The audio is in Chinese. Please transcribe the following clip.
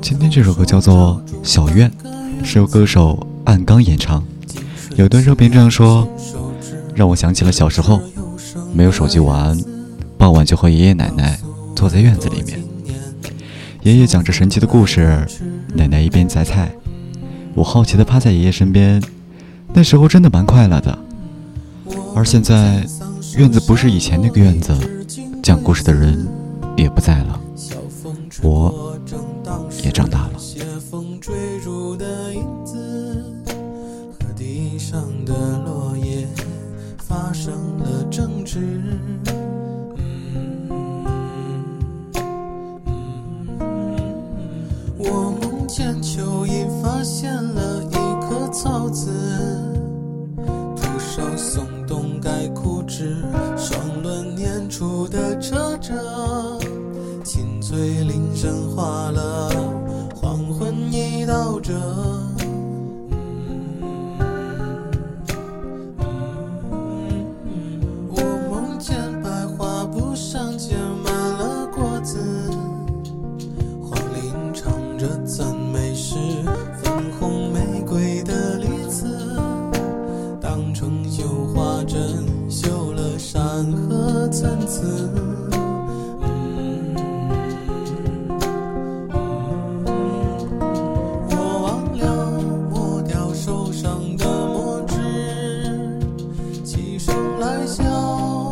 今天这首歌叫做《小院》，是由歌手暗刚演唱。有段热评这样说：“让我想起了小时候，没有手机玩，傍晚就和爷爷奶奶坐在院子里面，爷爷讲着神奇的故事，奶奶一边摘菜，我好奇的趴在爷爷身边。那时候真的蛮快乐的。而现在，院子不是以前那个院子，讲故事的人也不在了，我也长大了。”斜风追逐的影子和地上的落叶发生了争执。我梦见蚯蚓发现了一颗草籽，徒手松动该枯枝，双轮碾出的车辙，对铃声化了黄昏，已到这。我梦见百花圃上结满了果子，黄鹂唱着赞美诗，粉红玫瑰的梨子，当成绣花针，绣了山河参差。来笑。